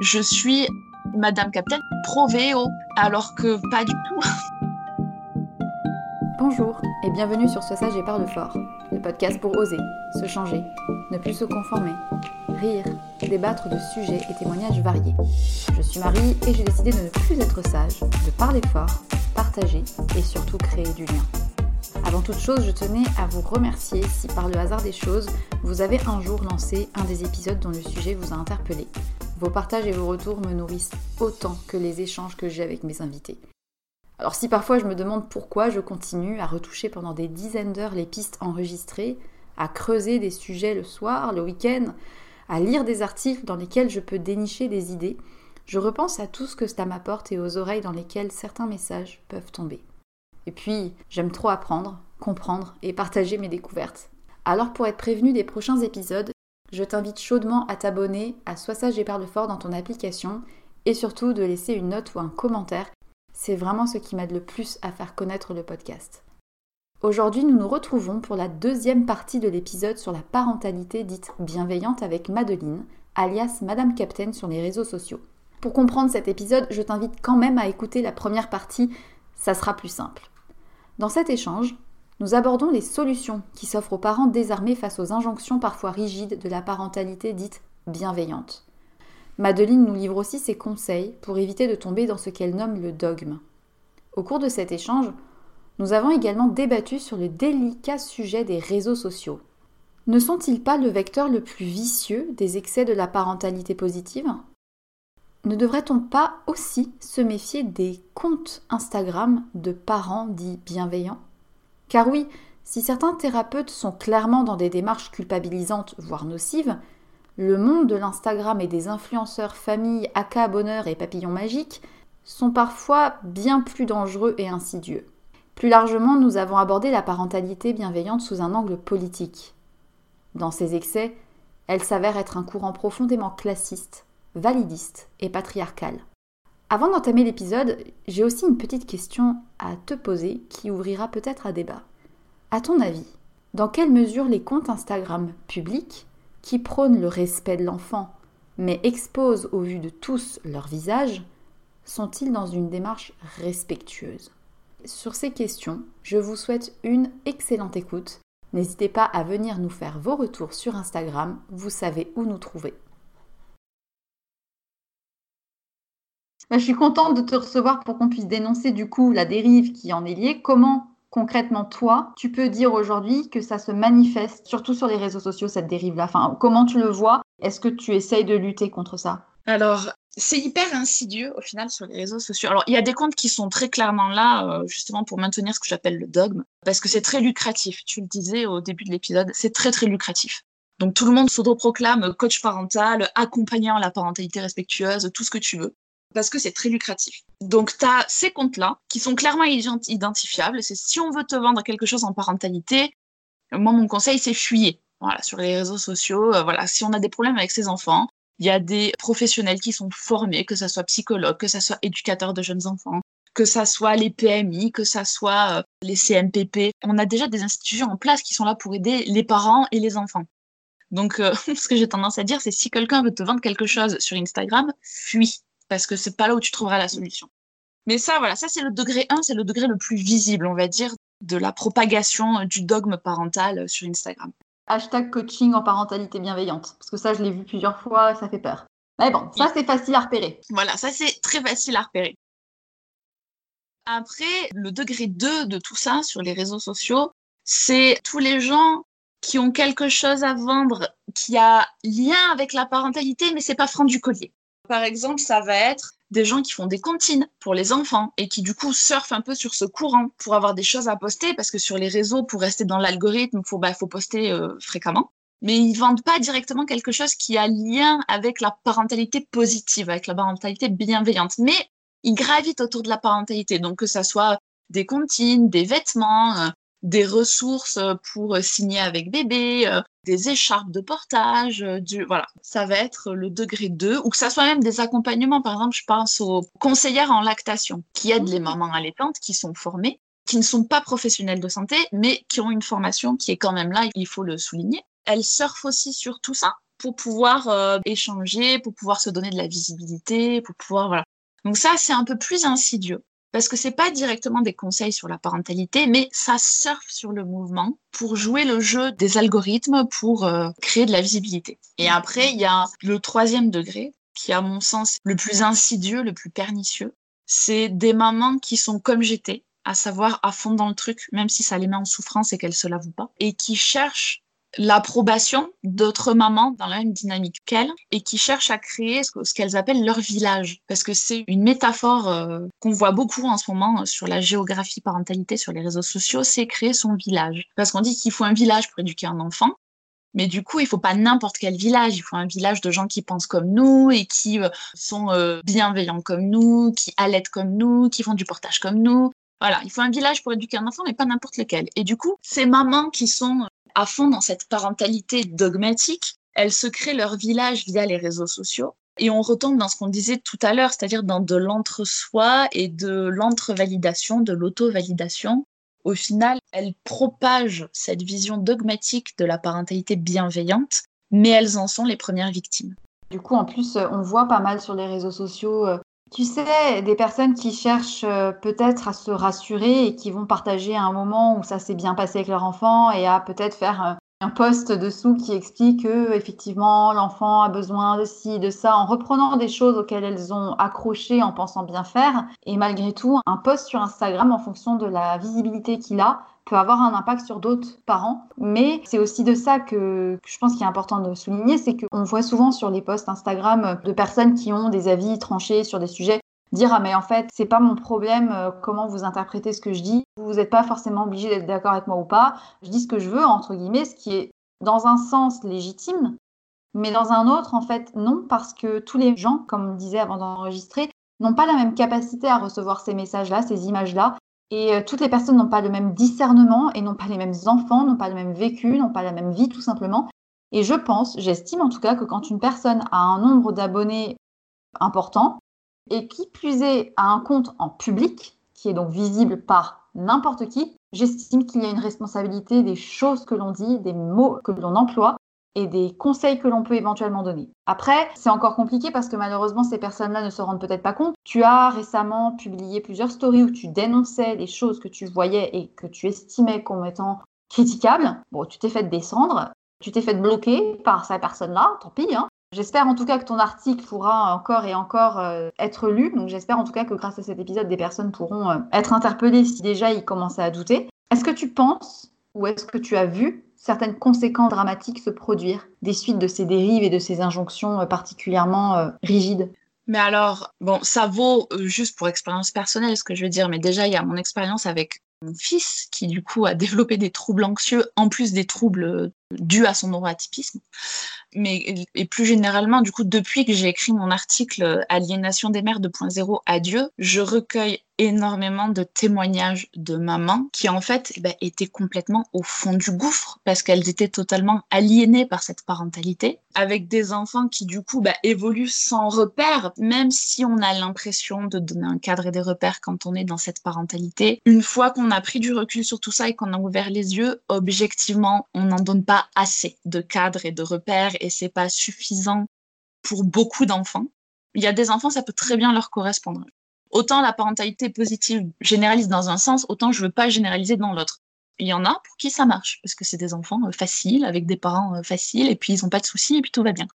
Je suis Madame Capitaine pro-VO, alors que pas du tout. Bonjour et bienvenue sur Sois sage et parle fort, le podcast pour oser, se changer, ne plus se conformer, rire, débattre de sujets et témoignages variés. Je suis Marie et j'ai décidé de ne plus être sage, de parler fort, partager et surtout créer du lien. Avant toute chose, je tenais à vous remercier si par le hasard des choses, vous avez un jour lancé un des épisodes dont le sujet vous a interpellé vos partages et vos retours me nourrissent autant que les échanges que j'ai avec mes invités. Alors si parfois je me demande pourquoi je continue à retoucher pendant des dizaines d'heures les pistes enregistrées, à creuser des sujets le soir, le week-end, à lire des articles dans lesquels je peux dénicher des idées, je repense à tout ce que cela m'apporte et aux oreilles dans lesquelles certains messages peuvent tomber. Et puis, j'aime trop apprendre, comprendre et partager mes découvertes. Alors pour être prévenu des prochains épisodes, je t'invite chaudement à t'abonner à Sois sage et parle fort dans ton application et surtout de laisser une note ou un commentaire. C'est vraiment ce qui m'aide le plus à faire connaître le podcast. Aujourd'hui, nous nous retrouvons pour la deuxième partie de l'épisode sur la parentalité dite bienveillante avec Madeline, alias Madame Captain sur les réseaux sociaux. Pour comprendre cet épisode, je t'invite quand même à écouter la première partie, ça sera plus simple. Dans cet échange, nous abordons les solutions qui s'offrent aux parents désarmés face aux injonctions parfois rigides de la parentalité dite bienveillante. Madeline nous livre aussi ses conseils pour éviter de tomber dans ce qu'elle nomme le dogme. Au cours de cet échange, nous avons également débattu sur le délicat sujet des réseaux sociaux. Ne sont-ils pas le vecteur le plus vicieux des excès de la parentalité positive? Ne devrait-on pas aussi se méfier des comptes Instagram de parents dits bienveillants? Car oui, si certains thérapeutes sont clairement dans des démarches culpabilisantes, voire nocives, le monde de l'Instagram et des influenceurs famille, aka bonheur et papillons magiques sont parfois bien plus dangereux et insidieux. Plus largement, nous avons abordé la parentalité bienveillante sous un angle politique. Dans ses excès, elle s'avère être un courant profondément classiste, validiste et patriarcal. Avant d'entamer l'épisode, j'ai aussi une petite question à te poser qui ouvrira peut-être à débat. À ton avis, dans quelle mesure les comptes Instagram publics, qui prônent le respect de l'enfant, mais exposent au vu de tous leur visage, sont-ils dans une démarche respectueuse? Sur ces questions, je vous souhaite une excellente écoute. N'hésitez pas à venir nous faire vos retours sur Instagram, vous savez où nous trouver. Je suis contente de te recevoir pour qu'on puisse dénoncer du coup la dérive qui en est liée. Comment concrètement, toi, tu peux dire aujourd'hui que ça se manifeste, surtout sur les réseaux sociaux, cette dérive-là? Comment tu le vois? Est-ce que tu essayes de lutter contre ça? Alors, c'est hyper insidieux au final sur les réseaux sociaux. Alors, il y a des comptes qui sont très clairement là, euh, justement, pour maintenir ce que j'appelle le dogme, parce que c'est très lucratif. Tu le disais au début de l'épisode, c'est très, très lucratif. Donc, tout le monde s'autoproclame coach parental, accompagnant la parentalité respectueuse, tout ce que tu veux parce que c'est très lucratif. Donc, tu as ces comptes-là qui sont clairement identifiables. C'est si on veut te vendre quelque chose en parentalité, moi, mon conseil, c'est fuyer. Voilà, sur les réseaux sociaux, euh, voilà, si on a des problèmes avec ses enfants, il y a des professionnels qui sont formés, que ce soit psychologues, que ce soit éducateurs de jeunes enfants, que ce soit les PMI, que ce soit euh, les CMPP. On a déjà des institutions en place qui sont là pour aider les parents et les enfants. Donc, euh, ce que j'ai tendance à dire, c'est si quelqu'un veut te vendre quelque chose sur Instagram, fuis parce que c'est pas là où tu trouveras la solution. Mais ça, voilà, ça c'est le degré 1, c'est le degré le plus visible, on va dire, de la propagation du dogme parental sur Instagram. Hashtag coaching en parentalité bienveillante, parce que ça, je l'ai vu plusieurs fois, ça fait peur. Mais bon, ça c'est facile à repérer. Voilà, ça c'est très facile à repérer. Après, le degré 2 de tout ça sur les réseaux sociaux, c'est tous les gens qui ont quelque chose à vendre qui a lien avec la parentalité, mais c'est pas franc du collier. Par exemple, ça va être des gens qui font des comptines pour les enfants et qui du coup surfent un peu sur ce courant pour avoir des choses à poster parce que sur les réseaux, pour rester dans l'algorithme, il faut, bah, faut poster euh, fréquemment. Mais ils vendent pas directement quelque chose qui a lien avec la parentalité positive, avec la parentalité bienveillante. Mais ils gravitent autour de la parentalité. Donc que ça soit des comptines, des vêtements, euh, des ressources pour signer avec bébé, euh, des écharpes de portage, euh, du, voilà, ça va être le degré 2, ou que ça soit même des accompagnements. Par exemple, je pense aux conseillères en lactation qui aident les mamans allaitantes qui sont formées, qui ne sont pas professionnelles de santé, mais qui ont une formation qui est quand même là, il faut le souligner. Elles surfent aussi sur tout ça pour pouvoir euh, échanger, pour pouvoir se donner de la visibilité, pour pouvoir voilà. Donc ça, c'est un peu plus insidieux parce que c'est pas directement des conseils sur la parentalité, mais ça surfe sur le mouvement pour jouer le jeu des algorithmes pour euh, créer de la visibilité. Et après, il y a le troisième degré, qui à mon sens le plus insidieux, le plus pernicieux. C'est des mamans qui sont comme j'étais, à savoir à fond dans le truc, même si ça les met en souffrance et qu'elles se l'avouent pas, et qui cherchent l'approbation d'autres mamans dans la même dynamique qu'elles et qui cherchent à créer ce qu'elles appellent leur village. Parce que c'est une métaphore euh, qu'on voit beaucoup en ce moment sur la géographie parentalité sur les réseaux sociaux, c'est créer son village. Parce qu'on dit qu'il faut un village pour éduquer un enfant. Mais du coup, il faut pas n'importe quel village. Il faut un village de gens qui pensent comme nous et qui euh, sont euh, bienveillants comme nous, qui allaitent comme nous, qui font du portage comme nous. Voilà, il faut un village pour éduquer un enfant, mais pas n'importe lequel. Et du coup, ces mamans qui sont à fond dans cette parentalité dogmatique, elles se créent leur village via les réseaux sociaux. Et on retombe dans ce qu'on disait tout à l'heure, c'est-à-dire dans de l'entre-soi et de l'entre-validation, de l'auto-validation. Au final, elles propagent cette vision dogmatique de la parentalité bienveillante, mais elles en sont les premières victimes. Du coup, en plus, on voit pas mal sur les réseaux sociaux euh, tu sais, des personnes qui cherchent euh, peut-être à se rassurer et qui vont partager un moment où ça s'est bien passé avec leur enfant et à peut-être faire euh, un post dessous qui explique que effectivement l'enfant a besoin de ci, de ça, en reprenant des choses auxquelles elles ont accroché en pensant bien faire. Et malgré tout, un post sur Instagram, en fonction de la visibilité qu'il a, peut avoir un impact sur d'autres parents. Mais c'est aussi de ça que, je pense qu'il est important de souligner, c'est qu'on voit souvent sur les posts Instagram de personnes qui ont des avis tranchés sur des sujets dire ah mais en fait c'est pas mon problème euh, comment vous interprétez ce que je dis. Vous n'êtes pas forcément obligé d'être d'accord avec moi ou pas. Je dis ce que je veux entre guillemets ce qui est dans un sens légitime mais dans un autre en fait non parce que tous les gens comme on disait avant d'enregistrer n'ont pas la même capacité à recevoir ces messages là ces images là et euh, toutes les personnes n'ont pas le même discernement et n'ont pas les mêmes enfants n'ont pas le même vécu n'ont pas la même vie tout simplement. Et je pense j'estime en tout cas que quand une personne a un nombre d'abonnés important et qui plus est à un compte en public, qui est donc visible par n'importe qui, j'estime qu'il y a une responsabilité des choses que l'on dit, des mots que l'on emploie et des conseils que l'on peut éventuellement donner. Après, c'est encore compliqué parce que malheureusement, ces personnes-là ne se rendent peut-être pas compte. Tu as récemment publié plusieurs stories où tu dénonçais les choses que tu voyais et que tu estimais comme étant critiquables. Bon, tu t'es fait descendre, tu t'es fait bloquer par ces personnes-là, tant pis. Hein. J'espère en tout cas que ton article pourra encore et encore euh, être lu. Donc j'espère en tout cas que grâce à cet épisode, des personnes pourront euh, être interpellées si déjà ils commençaient à douter. Est-ce que tu penses ou est-ce que tu as vu certaines conséquences dramatiques se produire des suites de ces dérives et de ces injonctions euh, particulièrement rigides? Mais alors, bon, ça vaut juste pour expérience personnelle ce que je veux dire, mais déjà, il y a mon expérience avec mon fils qui, du coup, a développé des troubles anxieux en plus des troubles dus à son neuroatypisme mais et plus généralement, du coup, depuis que j'ai écrit mon article Aliénation des mères 2.0 Adieu, je recueille énormément de témoignages de mamans qui en fait eh ben, étaient complètement au fond du gouffre parce qu'elles étaient totalement aliénées par cette parentalité, avec des enfants qui du coup bah, évoluent sans repère, même si on a l'impression de donner un cadre et des repères quand on est dans cette parentalité. Une fois qu'on a pris du recul sur tout ça et qu'on a ouvert les yeux, objectivement, on n'en donne pas assez de cadres et de repères et c'est pas suffisant pour beaucoup d'enfants. Il y a des enfants, ça peut très bien leur correspondre. Autant la parentalité positive généralise dans un sens, autant je veux pas généraliser dans l'autre. Il y en a pour qui ça marche, parce que c'est des enfants euh, faciles, avec des parents euh, faciles, et puis ils n'ont pas de soucis, et puis tout va bien.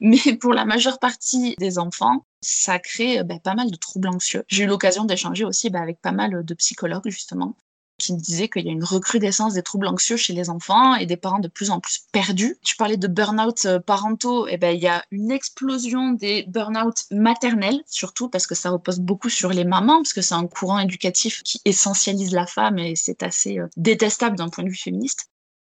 Mais pour la majeure partie des enfants, ça crée euh, bah, pas mal de troubles anxieux. J'ai eu l'occasion d'échanger aussi bah, avec pas mal de psychologues, justement, qui me disait qu'il y a une recrudescence des troubles anxieux chez les enfants et des parents de plus en plus perdus. Tu parlais de burn-out euh, parentaux, et eh ben il y a une explosion des burn-out maternels, surtout parce que ça repose beaucoup sur les mamans, parce que c'est un courant éducatif qui essentialise la femme et c'est assez euh, détestable d'un point de vue féministe.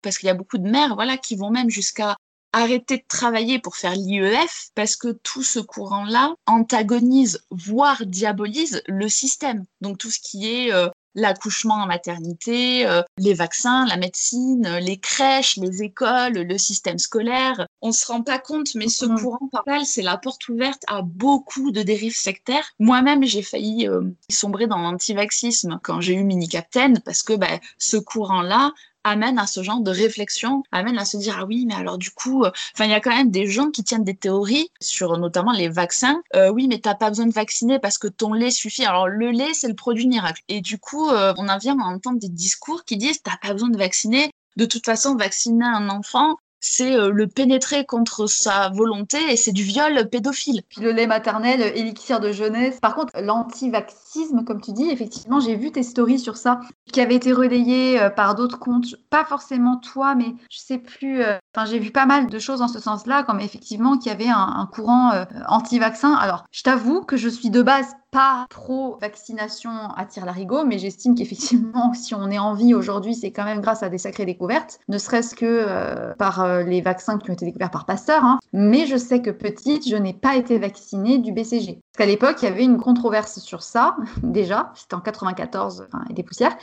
Parce qu'il y a beaucoup de mères, voilà, qui vont même jusqu'à arrêter de travailler pour faire l'IEF parce que tout ce courant-là antagonise, voire diabolise le système. Donc tout ce qui est euh, l'accouchement en maternité, euh, les vaccins, la médecine, euh, les crèches, les écoles, le système scolaire. On se rend pas compte, mais ce mm-hmm. courant parallèle, c'est la porte ouverte à beaucoup de dérives sectaires. Moi-même, j'ai failli euh, sombrer dans l'antivaxisme quand j'ai eu Mini Captain parce que bah, ce courant-là amène à ce genre de réflexion, amène à se dire ah oui mais alors du coup, euh, enfin il y a quand même des gens qui tiennent des théories sur notamment les vaccins. Euh, oui mais t'as pas besoin de vacciner parce que ton lait suffit. Alors le lait c'est le produit miracle. Et du coup euh, on en vient à entendre des discours qui disent t'as pas besoin de vacciner. De toute façon vacciner un enfant c'est euh, le pénétrer contre sa volonté et c'est du viol pédophile. Puis le lait maternel, élixir de jeunesse. Par contre, l'antivaxisme, comme tu dis, effectivement, j'ai vu tes stories sur ça qui avaient été relayées euh, par d'autres comptes. Pas forcément toi, mais je sais plus. Euh, j'ai vu pas mal de choses en ce sens-là, comme effectivement qu'il y avait un, courant anti-vaccin. Alors, je t'avoue que je suis de base pas pro-vaccination à tire-larigot, mais j'estime qu'effectivement, si on est en vie aujourd'hui, c'est quand même grâce à des sacrées découvertes, ne serait-ce que euh, par euh, les vaccins qui ont été découverts par Pasteur. Hein. Mais je sais que petite, je n'ai pas été vaccinée du BCG. Parce qu'à l'époque, il y avait une controverse sur ça, déjà, c'était en 94 et des poussières.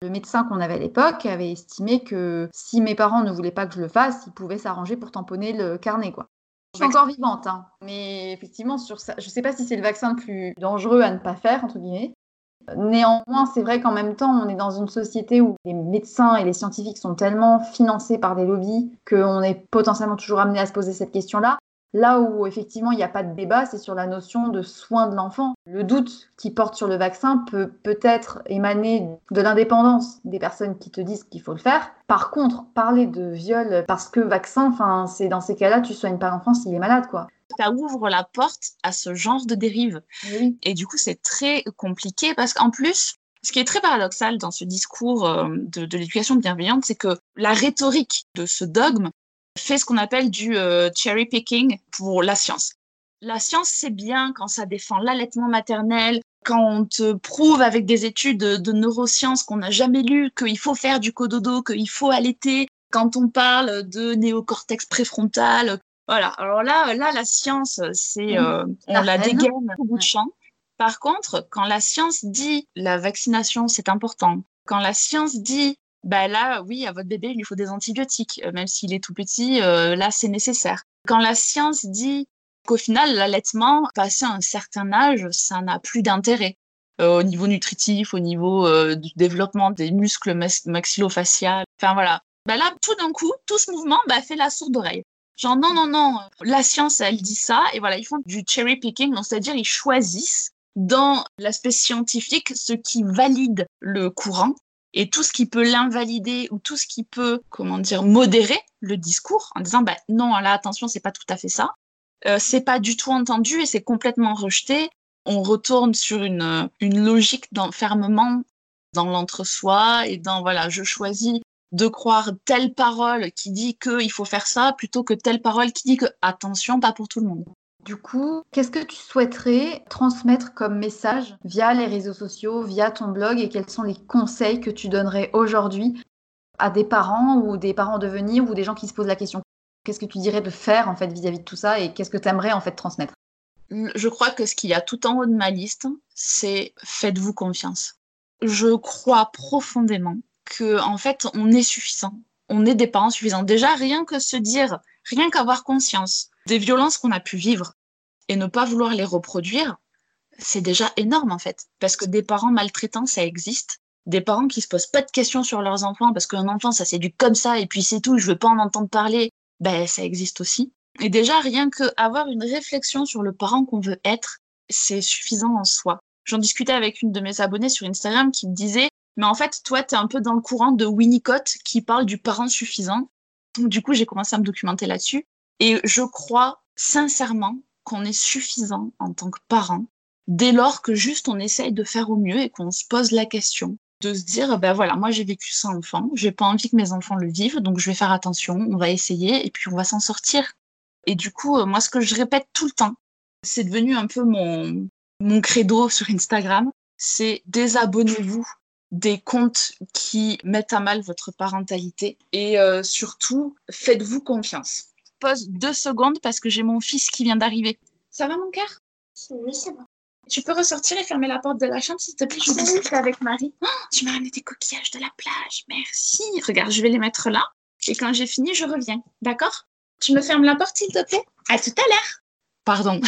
Le médecin qu'on avait à l'époque avait estimé que si mes parents ne voulaient pas que je le fasse, ils pouvaient s'arranger pour tamponner le carnet, quoi. Je suis encore vivante, hein. mais effectivement, sur ça, je ne sais pas si c'est le vaccin le plus dangereux à ne pas faire, entre guillemets. Néanmoins, c'est vrai qu'en même temps, on est dans une société où les médecins et les scientifiques sont tellement financés par des lobbies qu'on est potentiellement toujours amené à se poser cette question-là. Là où effectivement il n'y a pas de débat, c'est sur la notion de soin de l'enfant. Le doute qui porte sur le vaccin peut peut-être émaner de l'indépendance des personnes qui te disent qu'il faut le faire. Par contre, parler de viol parce que vaccin, enfin, c'est dans ces cas-là, tu soignes pas l'enfant s'il est malade, quoi. Ça ouvre la porte à ce genre de dérive. Et du coup, c'est très compliqué parce qu'en plus, ce qui est très paradoxal dans ce discours euh, de, de l'éducation bienveillante, c'est que la rhétorique de ce dogme fait ce qu'on appelle du euh, cherry picking pour la science. La science, c'est bien quand ça défend l'allaitement maternel, quand on te prouve avec des études de neurosciences qu'on n'a jamais lues qu'il faut faire du cododo, qu'il faut allaiter, quand on parle de néocortex préfrontal. Voilà. Alors là, là, la science, c'est, mmh. euh, on la dégaine au bout de champ. Par contre, quand la science dit la vaccination, c'est important. Quand la science dit, bah là, oui, à votre bébé, il lui faut des antibiotiques, euh, même s'il est tout petit, euh, là, c'est nécessaire. Quand la science dit qu'au final, l'allaitement, passé un certain âge, ça n'a plus d'intérêt. au niveau nutritif, au niveau du développement des muscles maxillofaciaux. Enfin voilà. Bah là, tout d'un coup, tout ce mouvement bah, fait la sourde oreille. Genre non, non, non, la science, elle dit ça, et voilà, ils font du cherry picking, c'est-à-dire ils choisissent dans l'aspect scientifique ce qui valide le courant et tout ce qui peut l'invalider ou tout ce qui peut, comment dire, modérer le discours en disant, bah, non, là, attention, c'est pas tout à fait ça. Euh, c'est pas du tout entendu et c'est complètement rejeté. On retourne sur une, une logique d'enfermement dans l'entre-soi et dans, voilà, je choisis de croire telle parole qui dit qu'il faut faire ça plutôt que telle parole qui dit que attention, pas pour tout le monde. Du coup, qu'est-ce que tu souhaiterais transmettre comme message via les réseaux sociaux, via ton blog et quels sont les conseils que tu donnerais aujourd'hui à des parents ou des parents en devenir ou des gens qui se posent la question? Qu'est-ce que tu dirais de faire en fait vis-à-vis de tout ça et qu'est-ce que tu aimerais en fait transmettre? Je crois que ce qu'il y a tout en haut de ma liste, c'est faites-vous confiance. Je crois profondément que en fait on est suffisant, on est des parents suffisants. Déjà rien que se dire, rien qu'avoir conscience des violences qu'on a pu vivre et ne pas vouloir les reproduire, c'est déjà énorme en fait, parce que des parents maltraitants ça existe. Des parents qui se posent pas de questions sur leurs enfants parce qu'un enfant ça s'éduque comme ça et puis c'est tout, je veux pas en entendre parler, ben ça existe aussi. Et déjà rien que avoir une réflexion sur le parent qu'on veut être, c'est suffisant en soi. J'en discutais avec une de mes abonnées sur Instagram qui me disait mais en fait, toi, tu es un peu dans le courant de Winnicott qui parle du parent suffisant. Donc, du coup, j'ai commencé à me documenter là-dessus. Et je crois sincèrement qu'on est suffisant en tant que parent dès lors que juste on essaye de faire au mieux et qu'on se pose la question de se dire ben voilà moi j'ai vécu sans enfant j'ai pas envie que mes enfants le vivent donc je vais faire attention on va essayer et puis on va s'en sortir et du coup euh, moi ce que je répète tout le temps c'est devenu un peu mon mon credo sur Instagram c'est désabonnez-vous des comptes qui mettent à mal votre parentalité et euh, surtout, faites-vous confiance. Pose deux secondes parce que j'ai mon fils qui vient d'arriver. Ça va mon cœur? Oui, ça va. Tu peux ressortir et fermer la porte de la chambre s'il te plaît? Je discute avec Marie. Oh, tu m'as ramené des coquillages de la plage. Merci. Regarde, je vais les mettre là. Et quand j'ai fini, je reviens. D'accord? Tu me fermes la porte s'il te plaît? À tout à l'heure. Pardon.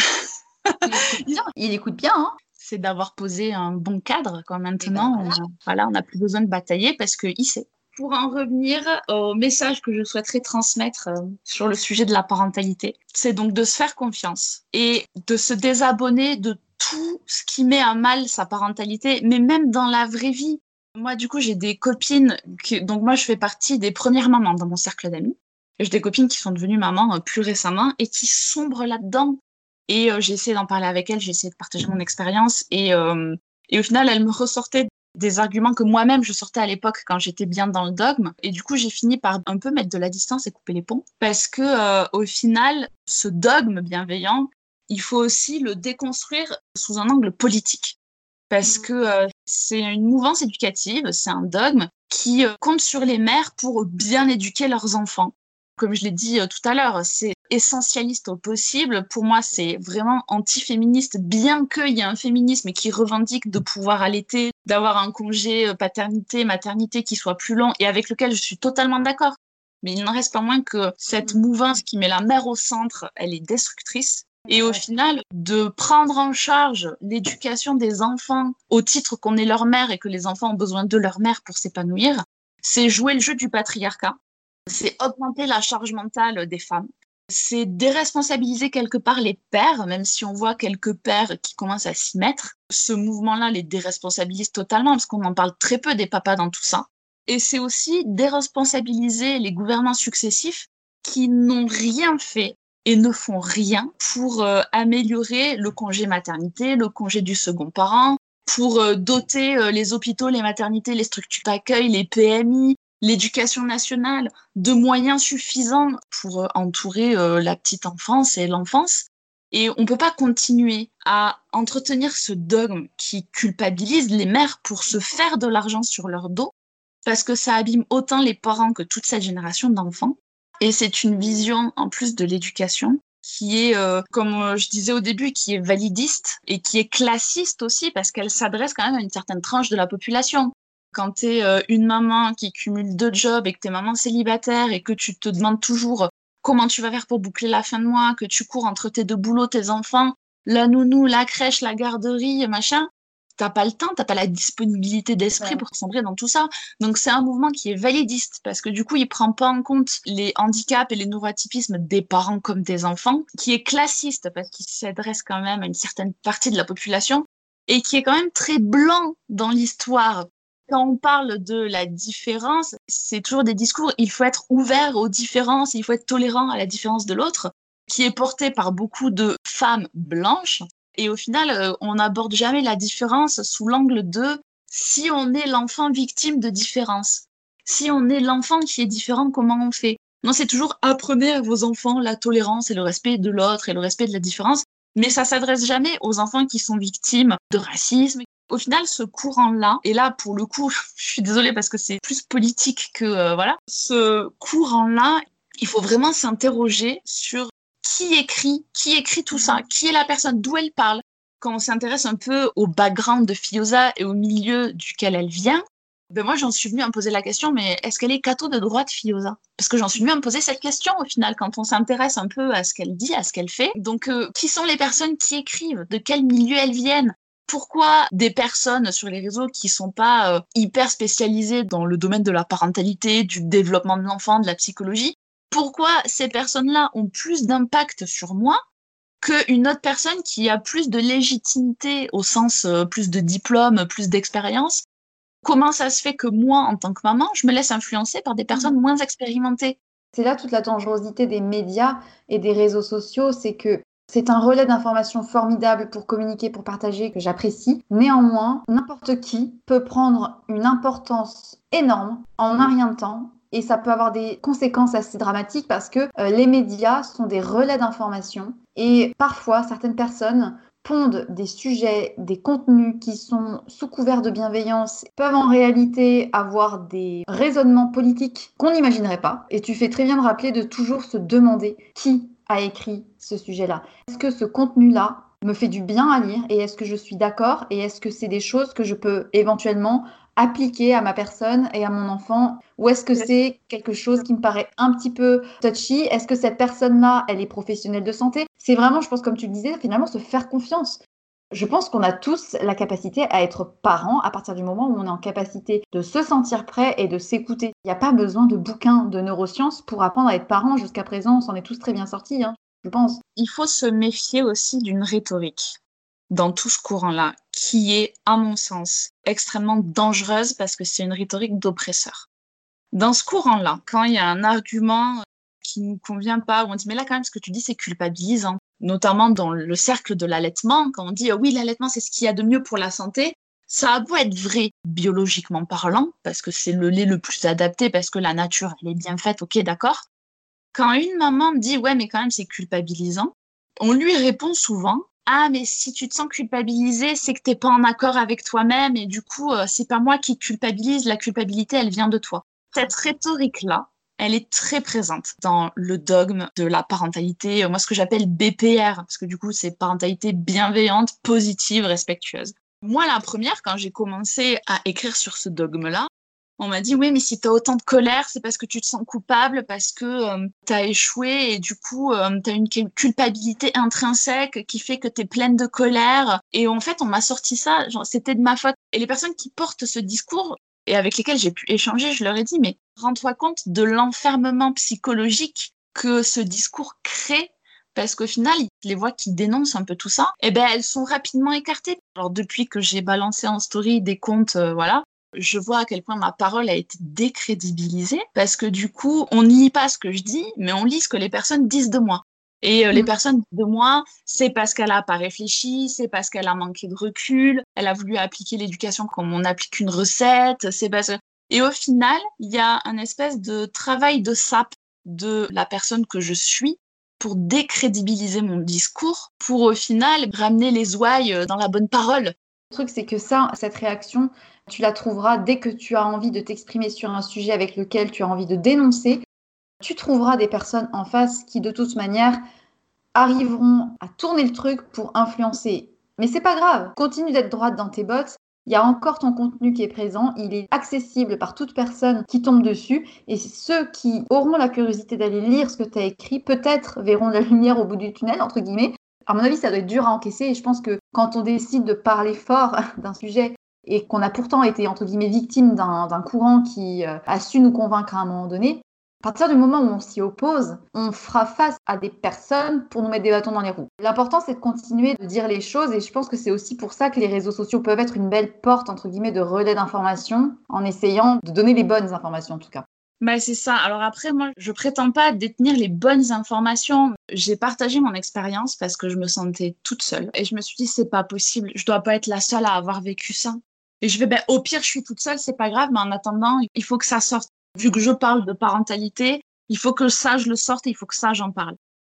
il écoute bien, hein c'est d'avoir posé un bon cadre. Quand maintenant, ben voilà. on n'a plus besoin de batailler parce qu'il sait. Pour en revenir au message que je souhaiterais transmettre euh, sur le sujet de la parentalité, c'est donc de se faire confiance et de se désabonner de tout ce qui met à mal sa parentalité, mais même dans la vraie vie. Moi, du coup, j'ai des copines, donc moi, je fais partie des premières mamans dans mon cercle d'amis. J'ai des copines qui sont devenues mamans euh, plus récemment et qui sombrent là-dedans. Et euh, j'ai essayé d'en parler avec elle, j'ai essayé de partager mon expérience. Et, euh, au final, elle me ressortait des arguments que moi-même je sortais à l'époque quand j'étais bien dans le dogme. Et du coup, j'ai fini par un peu mettre de la distance et couper les ponts. Parce que euh, au final, ce dogme bienveillant, il faut aussi le déconstruire sous un angle politique. Parce mmh. que c'est une mouvance éducative, c'est un dogme qui compte sur les mères pour bien éduquer leurs enfants comme je l'ai dit euh, tout à l'heure, c'est essentialiste au possible. Pour moi, c'est vraiment anti-féministe, bien qu'il y ait un féminisme qui revendique de pouvoir allaiter, d'avoir un congé euh, paternité, maternité qui soit plus long et avec lequel je suis totalement d'accord. Mais il n'en reste pas moins que cette mouvance qui met la mère au centre, elle est destructrice. Et au final, de prendre en charge l'éducation des enfants au titre qu'on est leur mère et que les enfants ont besoin de leur mère pour s'épanouir, c'est jouer le jeu du patriarcat c'est augmenter la charge mentale des femmes. C'est déresponsabiliser quelque part les pères, même si on voit quelques pères qui commencent à s'y mettre. Ce mouvement-là les déresponsabilise totalement parce qu'on en parle très peu des papas dans tout ça. Et c'est aussi déresponsabiliser les gouvernants successifs qui n'ont rien fait et ne font rien pour euh, améliorer le congé maternité, le congé du second parent, pour euh, doter euh, les hôpitaux, les maternités, les structures d'accueil, les PMI, l'éducation nationale de moyens suffisants pour euh, entourer euh, la petite enfance et l'enfance. Et on ne peut pas continuer à entretenir ce dogme qui culpabilise les mères pour se faire de l'argent sur leur dos, parce que ça abîme autant les parents que toute cette génération d'enfants. Et c'est une vision, en plus de l'éducation, qui est, euh, comme je disais au début, qui est validiste et qui est classiste aussi, parce qu'elle s'adresse quand même à une certaine tranche de la population. Quand tu es euh, une maman qui cumule deux jobs et que tu es maman célibataire et que tu te demandes toujours comment tu vas faire pour boucler la fin de mois, que tu cours entre tes deux boulots, tes enfants, la nounou, la crèche, la garderie, machin, t'as pas le temps, t'as pas la disponibilité d'esprit pour sombrer dans tout ça. Donc c'est un mouvement qui est validiste parce que du coup il prend pas en compte les handicaps et les neurotypismes des parents comme des enfants, qui est classiste parce qu'il s'adresse quand même à une certaine partie de la population et qui est quand même très blanc dans l'histoire. Quand on parle de la différence, c'est toujours des discours, il faut être ouvert aux différences, il faut être tolérant à la différence de l'autre, qui est porté par beaucoup de femmes blanches et au final, euh, on n'aborde jamais la différence sous l'angle de si on est l'enfant victime de différence. Si on est l'enfant qui est différent, comment on fait? Non, c'est toujours apprenez à vos enfants la tolérance et le respect de l'autre et le respect de la différence. Mais ça s'adresse jamais aux enfants qui sont victimes de racisme. Au final, ce courant-là, et là, pour le coup, je suis désolée parce que c'est plus politique que, euh, voilà, ce courant-là, il faut vraiment s'interroger sur qui écrit, qui écrit tout ça, qui est la personne, d'où elle parle. Quand on s'intéresse un peu au background de Fioza et au milieu duquel elle vient, ben moi j'en suis venue à me poser la question, mais est-ce qu'elle est catho de droite Fioza Parce que j'en suis venue à me poser cette question au final quand on s'intéresse un peu à ce qu'elle dit, à ce qu'elle fait. Donc euh, qui sont les personnes qui écrivent? De quel milieu elles viennent? Pourquoi des personnes sur les réseaux qui sont pas euh, hyper spécialisées dans le domaine de la parentalité, du développement de l'enfant, de la psychologie, pourquoi ces personnes-là ont plus d'impact sur moi qu'une autre personne qui a plus de légitimité au sens euh, plus de diplôme, plus d'expérience? Comment ça se fait que moi, en tant que maman, je me laisse influencer par des personnes moins expérimentées C'est là toute la dangerosité des médias et des réseaux sociaux, c'est que c'est un relais d'informations formidable pour communiquer, pour partager, que j'apprécie. Néanmoins, n'importe qui peut prendre une importance énorme en un rien de temps et ça peut avoir des conséquences assez dramatiques parce que euh, les médias sont des relais d'information et parfois certaines personnes pondent des sujets, des contenus qui sont sous couvert de bienveillance, peuvent en réalité avoir des raisonnements politiques qu'on n'imaginerait pas. Et tu fais très bien de rappeler de toujours se demander qui a écrit ce sujet-là. Est-ce que ce contenu-là me fait du bien à lire et est-ce que je suis d'accord et est-ce que c'est des choses que je peux éventuellement appliquer à ma personne et à mon enfant Ou est-ce que c'est quelque chose qui me paraît un petit peu touchy? Est-ce que cette personne-là, elle est professionnelle de santé? C'est vraiment, je pense, comme tu le disais, finalement, se faire confiance. Je pense qu'on a tous la capacité à être parents à partir du moment où on est en capacité de se sentir prêt et de s'écouter. Il n'y a pas besoin de bouquins de neurosciences pour apprendre à être parent. Jusqu'à présent, on s'en est tous très bien sortis, hein, je pense. Il faut se méfier aussi d'une rhétorique dans tout ce courant-là, qui est, à mon sens, extrêmement dangereuse parce que c'est une rhétorique d'oppresseur. Dans ce courant-là, quand il y a un argument qui ne nous convient pas, on dit mais là quand même ce que tu dis c'est culpabilisant, notamment dans le cercle de l'allaitement, quand on dit oui l'allaitement c'est ce qu'il y a de mieux pour la santé, ça a beau être vrai biologiquement parlant, parce que c'est le lait le plus adapté, parce que la nature elle est bien faite, ok d'accord. Quand une maman dit ouais mais quand même c'est culpabilisant, on lui répond souvent ah mais si tu te sens culpabilisé, c'est que t'es pas en accord avec toi-même et du coup euh, c'est pas moi qui culpabilise, la culpabilité elle vient de toi. Cette rhétorique là, elle est très présente dans le dogme de la parentalité, euh, moi ce que j'appelle BPR parce que du coup c'est parentalité bienveillante, positive, respectueuse. Moi la première quand j'ai commencé à écrire sur ce dogme là, on m'a dit oui mais si tu as autant de colère c'est parce que tu te sens coupable parce que euh, tu as échoué et du coup euh, tu as une culpabilité intrinsèque qui fait que tu pleine de colère. Et en fait on m'a sorti ça. C'était de ma faute. Et les personnes qui portent ce discours et avec lesquelles j'ai pu échanger je leur ai dit mais rends-toi compte de l'enfermement psychologique que ce discours crée parce qu'au final, les voix qui dénoncent un peu tout ça, eh ben, elles sont rapidement écartées. Alors, depuis que j'ai balancé en story des comptes, euh, voilà, je vois à quel point ma parole a été décrédibilisée parce que du coup, on n'y lit pas ce que je dis, mais on lit ce que les personnes disent de moi. Et euh, les mm. personnes de moi, c'est parce qu'elle a pas réfléchi, c'est parce qu'elle a manqué de recul, elle a voulu appliquer l'éducation comme on applique une recette, c'est parce Et au final, il y a un espèce de travail de sape de la personne que je suis pour décrédibiliser mon discours, pour au final ramener les ouailles euh, dans la bonne parole. Le truc, c'est que ça, cette réaction, tu la trouveras dès que tu as envie de t'exprimer sur un sujet avec lequel tu as envie de dénoncer. Tu trouveras des personnes en face qui, de toute manière, arriveront à tourner le truc pour influencer. Mais c'est pas grave, continue d'être droite dans tes bottes. Il y a encore ton contenu qui est présent, il est accessible par toute personne qui tombe dessus et ceux qui auront la curiosité d'aller lire ce que tu as écrit, peut-être verront la lumière au bout du tunnel, entre guillemets. À mon avis, ça doit être dur à encaisser et je pense que quand on décide de parler fort d'un sujet et qu'on a pourtant été, entre guillemets, victime d'un courant qui euh, a su nous convaincre à un moment donné, à partir du moment où on s'y oppose, on fera face à des personnes pour nous mettre des bâtons dans les roues. L'important, c'est de continuer de dire les choses et je pense que c'est aussi pour ça que les réseaux sociaux peuvent être une belle porte, entre guillemets, de relais d'information en essayant de donner les bonnes informations en tout cas. Bah, c'est ça. Alors après, moi, je prétends pas détenir les bonnes informations. J'ai partagé mon expérience parce que je me sentais toute seule. Et je me suis dit, c'est pas possible. Je dois pas être la seule à avoir vécu ça. Et je vais, ben, au pire, je suis toute seule, c'est pas grave, mais en attendant, il faut que ça sorte vu que je parle de parentalité, il faut que ça, je le sorte et il faut que ça, j'en parle.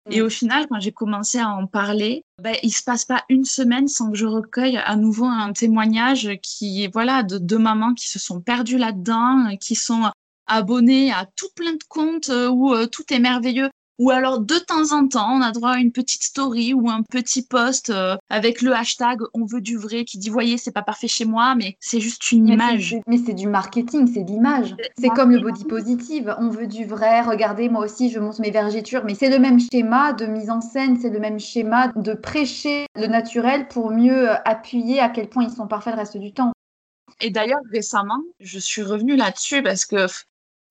Et mm. au final, quand j'ai commencé à en parler, ben, il se passe pas une semaine sans que je recueille à nouveau un témoignage qui, voilà, de deux mamans qui se sont perdues là-dedans, qui sont abonnées à tout plein de comptes euh, où euh, tout est merveilleux. Ou alors de temps en temps, on a droit à une petite story ou un petit post euh, avec le hashtag on veut du vrai qui dit voyez c'est pas parfait chez moi mais c'est juste une image. Mais c'est du marketing, c'est de l'image. C'est comme le body positive, on veut du vrai, regardez moi aussi je monte mes vergetures mais c'est le même schéma de mise en scène, c'est le même schéma de prêcher le naturel pour mieux appuyer à quel point ils sont parfaits le reste du temps. Et d'ailleurs récemment, je suis revenue là-dessus parce que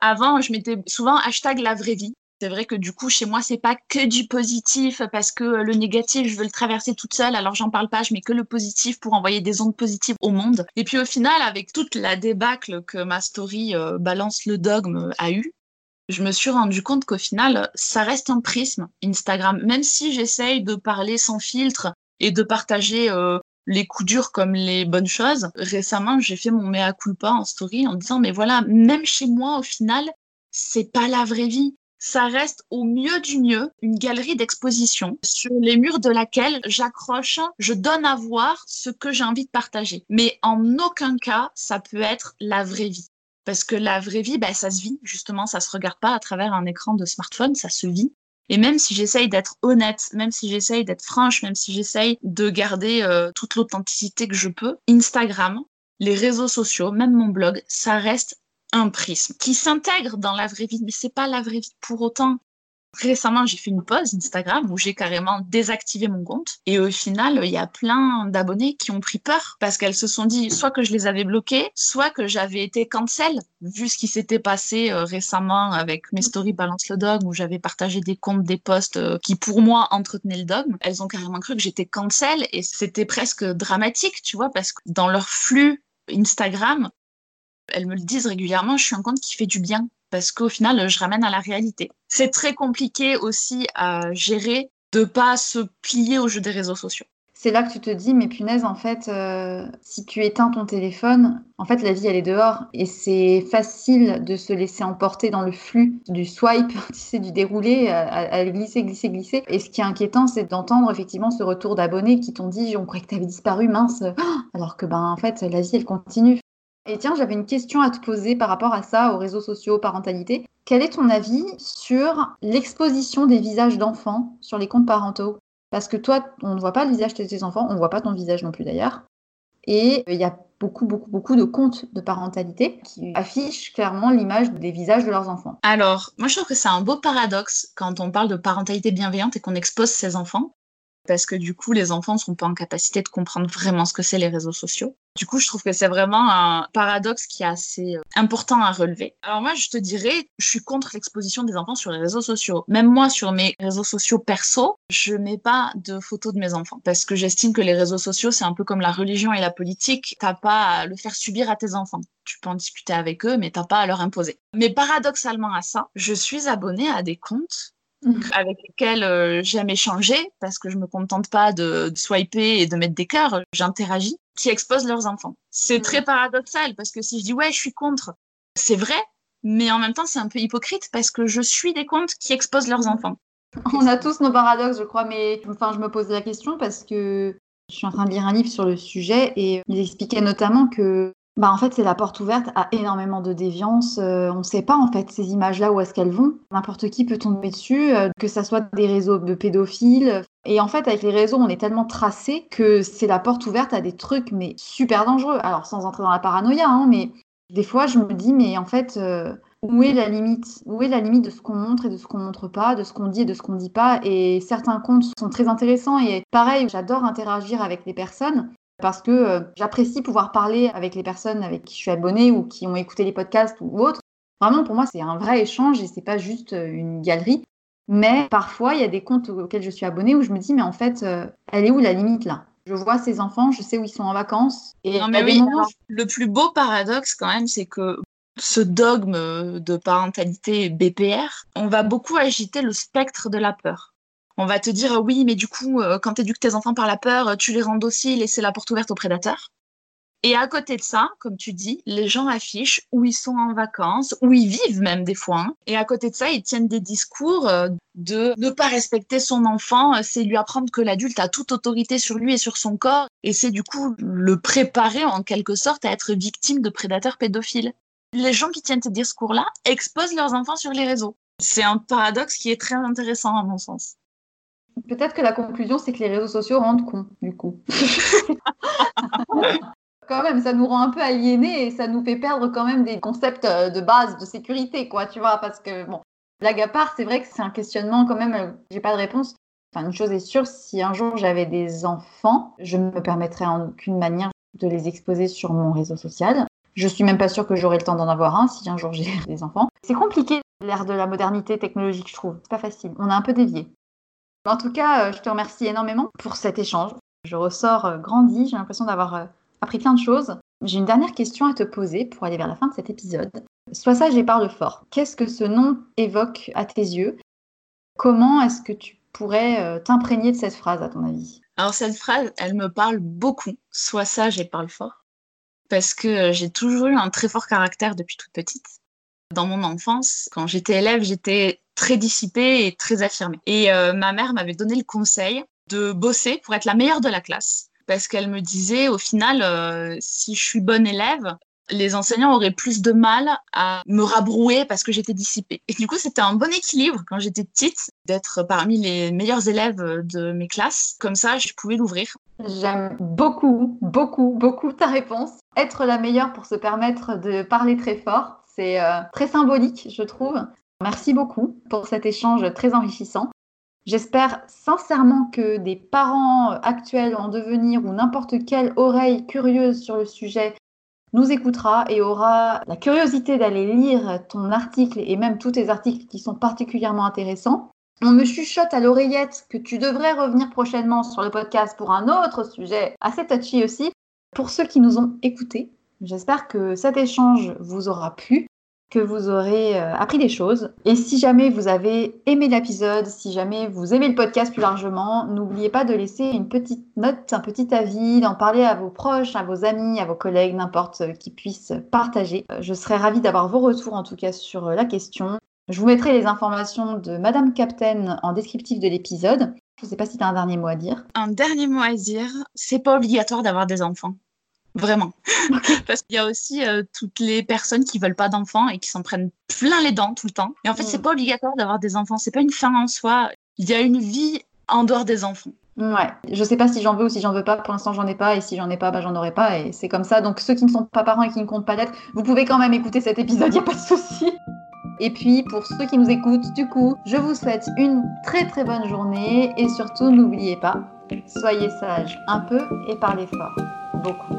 avant, je mettais souvent hashtag la vraie vie. C'est vrai que du coup, chez moi, c'est pas que du positif parce que le négatif, je veux le traverser toute seule. Alors, j'en parle pas, je mets que le positif pour envoyer des ondes positives au monde. Et puis, au final, avec toute la débâcle que ma story euh, balance le dogme a eu, je me suis rendu compte qu'au final, ça reste un prisme, Instagram. Même si j'essaye de parler sans filtre et de partager euh, les coups durs comme les bonnes choses. Récemment, j'ai fait mon mea culpa en story en disant, mais voilà, même chez moi, au final, c'est pas la vraie vie ça reste au mieux du mieux une galerie d'exposition sur les murs de laquelle j'accroche, je donne à voir ce que j'ai envie de partager. Mais en aucun cas, ça peut être la vraie vie. Parce que la vraie vie, ben, ça se vit. Justement, ça se regarde pas à travers un écran de smartphone, ça se vit. Et même si j'essaye d'être honnête, même si j'essaye d'être franche, même si j'essaye de garder euh, toute l'authenticité que je peux, Instagram, les réseaux sociaux, même mon blog, ça reste un prisme qui s'intègre dans la vraie vie, mais c'est pas la vraie vie pour autant. Récemment, j'ai fait une pause Instagram où j'ai carrément désactivé mon compte. Et au final, il y a plein d'abonnés qui ont pris peur parce qu'elles se sont dit soit que je les avais bloqués, soit que j'avais été cancel, vu ce qui s'était passé euh, récemment avec mes stories Balance le dogme où j'avais partagé des comptes, des posts euh, qui pour moi entretenaient le dogme. Elles ont carrément cru que j'étais cancel et c'était presque dramatique, tu vois, parce que dans leur flux Instagram, elles me le disent régulièrement, je suis un compte qui fait du bien parce qu'au final, je ramène à la réalité. C'est très compliqué aussi à gérer de pas se plier au jeu des réseaux sociaux. C'est là que tu te dis, mais punaise, en fait, euh, si tu éteins ton téléphone, en fait, la vie, elle est dehors. Et c'est facile de se laisser emporter dans le flux du swipe, tu sais, du déroulé, à, glisser, glisser, glisser. Et ce qui est inquiétant, c'est d'entendre effectivement ce retour d'abonnés qui t'ont dit, on croyait que tu avais disparu, mince. Alors que, ben, en fait, la vie, elle continue. Et tiens, j'avais une question à te poser par rapport à ça, aux réseaux sociaux, parentalité. Quel est ton avis sur l'exposition des visages d'enfants sur les comptes parentaux? Parce que toi, on ne voit pas le visage de tes enfants, on ne voit pas ton visage non plus d'ailleurs. Et il y a beaucoup, beaucoup, beaucoup de comptes de parentalité qui affichent clairement l'image des visages de leurs enfants. Alors, moi je trouve que c'est un beau paradoxe quand on parle de parentalité bienveillante et qu'on expose ses enfants parce que du coup, les enfants ne sont pas en capacité de comprendre vraiment ce que c'est les réseaux sociaux. Du coup, je trouve que c'est vraiment un paradoxe qui est assez euh, important à relever. Alors moi, je te dirais, je suis contre l'exposition des enfants sur les réseaux sociaux. Même moi, sur mes réseaux sociaux perso, je mets pas de photos de mes enfants parce que j'estime que les réseaux sociaux, c'est un peu comme la religion et la politique. T'as pas à le faire subir à tes enfants. Tu peux en discuter avec eux, mais t'as pas à leur imposer. Mais paradoxalement à ça, je suis abonnée à des comptes. avec lesquels euh, j'aime échanger parce que je me contente pas de, swiper et de mettre des cœurs, j'interagis, qui exposent leurs enfants. C'est mm. très paradoxal parce que si je dis ouais, je suis contre, c'est vrai, mais en même temps, c'est un peu hypocrite parce que je suis des comptes qui exposent leurs enfants. On a tous nos paradoxes, je crois, mais enfin, je me posais la question parce que je suis en train de lire un livre sur le sujet et il expliquait notamment que bah en fait, c'est la porte ouverte à énormément de déviance. Euh, on ne sait pas en fait ces images-là où est-ce qu'elles vont. N'importe qui peut tomber dessus, euh, que ça soit des réseaux de pédophiles. Et en fait, avec les réseaux, on est tellement tracé que c'est la porte ouverte à des trucs mais super dangereux. Alors sans entrer dans la paranoïa, hein, mais des fois, je me dis mais en fait, euh, où est la limite? Où est la limite de ce qu'on montre et de ce qu'on montre pas, de ce qu'on dit et de ce qu'on dit pas? Et certains comptes sont très intéressants et pareil, j'adore interagir avec les personnes parce que euh, j'apprécie pouvoir parler avec les personnes avec qui je suis abonnée ou qui ont écouté les podcasts ou autres. Vraiment, pour moi, c'est un vrai échange et c'est pas juste euh, une galerie. Mais parfois, il y a des comptes auxquels je suis abonnée où je me dis, mais en fait, euh, elle est où la limite là? Je vois ces enfants, je sais où ils sont en vacances. Et non, mais oui, le plus beau paradoxe quand même, c'est que ce dogme de parentalité BPR, on va beaucoup agiter le spectre de la peur. On va te dire oui, mais du coup, euh, quand tu éduques tes enfants par la peur, tu les rends dociles et c'est la porte ouverte aux prédateurs. Et à côté de ça, comme tu dis, les gens affichent où ils sont en vacances, où ils vivent même des fois. Hein. Et à côté de ça, ils tiennent des discours euh, de ne pas respecter son enfant, c'est lui apprendre que l'adulte a toute autorité sur lui et sur son corps. Et c'est du coup le préparer en quelque sorte à être victime de prédateurs pédophiles les gens qui tiennent ces discours-là exposent leurs enfants sur les réseaux. C'est un paradoxe qui est très intéressant à mon sens. Peut-être que la conclusion, c'est que les réseaux sociaux rendent cons, du coup. quand même, ça nous rend un peu aliénés et ça nous fait perdre quand même des concepts euh, de base de sécurité, quoi, tu vois, parce que, bon, blague à part, c'est vrai que c'est un questionnement quand même, euh, j'ai pas de réponse. Enfin, une chose est sûre, si un jour j'avais des enfants, je ne me permettrais en aucune manière de les exposer sur mon réseau social. Je suis même pas sûre que j'aurai le temps d'en avoir un si un jour j'ai des enfants. C'est compliqué l'ère de la modernité technologique, je trouve. C'est pas facile. On a un peu dévié. En tout cas, euh, je te remercie énormément pour cet échange. Je ressors euh, grandi, j'ai l'impression d'avoir euh, appris plein de choses. J'ai une dernière question à te poser pour aller vers la fin de cet épisode. Sois sage et parle fort. Qu'est-ce que ce nom évoque à tes yeux? Comment est-ce que tu pourrais t'imprégner de cette phrase à ton avis? Alors cette phrase, elle me parle beaucoup. Sois sage et parle fort parce que j'ai toujours eu un très fort caractère depuis toute petite. Dans mon enfance, quand j'étais élève, j'étais très dissipée et très affirmée. Et euh, ma mère m'avait donné le conseil de bosser pour être la meilleure de la classe. Parce qu'elle me disait, au final, euh, si je suis bonne élève, les enseignants auraient plus de mal à me rabrouer parce que j'étais dissipée. Et du coup, c'était un bon équilibre quand j'étais petite d'être parmi les meilleurs élèves de mes classes. Comme ça, je pouvais l'ouvrir. J'aime beaucoup, beaucoup, beaucoup ta réponse. Être la meilleure pour se permettre de parler très fort, c'est euh, très symbolique, je trouve. Merci beaucoup pour cet échange très enrichissant. J'espère sincèrement que des parents actuels en devenir ou n'importe quelle oreille curieuse sur le sujet nous écoutera et aura la curiosité d'aller lire ton article et même tous tes articles qui sont particulièrement intéressants. On me chuchote à l'oreillette que tu devrais revenir prochainement sur le podcast pour un autre sujet assez touchy aussi. Pour ceux qui nous ont écoutés, j'espère que cet échange vous aura plu que vous aurez euh, appris des choses. Et si jamais vous avez aimé l'épisode, si jamais vous aimez le podcast plus largement, n'oubliez pas de laisser une petite note, un petit avis, d'en parler à vos proches, à vos amis, à vos collègues, n'importe euh, qui puisse partager. Euh, je serais ravie d'avoir vos retours en tout cas sur la question. Je vous mettrai les informations de Madame Captain en descriptif de l'épisode. Je ne sais pas si tu as un dernier mot à dire. Un dernier mot à dire, c'est pas obligatoire d'avoir des enfants. Vraiment. Parce qu'il y a aussi euh, toutes les personnes qui veulent pas d'enfants et qui s'en prennent plein les dents tout le temps. Et en fait, c'est mm. pas obligatoire d'avoir des enfants. C'est pas une fin en soi. Il y a une vie en dehors des enfants. Ouais, je sais pas si j'en veux ou si j'en veux pas. Pour l'instant, j'en ai pas. Et si j'en ai pas, bah, j'en aurai pas. Et c'est comme ça. Donc, ceux qui ne sont pas parents et qui ne comptent pas d'être, vous pouvez quand même écouter cet épisode. Il a pas de souci. Et puis, pour ceux qui nous écoutent, du coup, je vous souhaite une très très bonne journée. Et surtout, n'oubliez pas, soyez sages un peu et parlez fort. Beaucoup.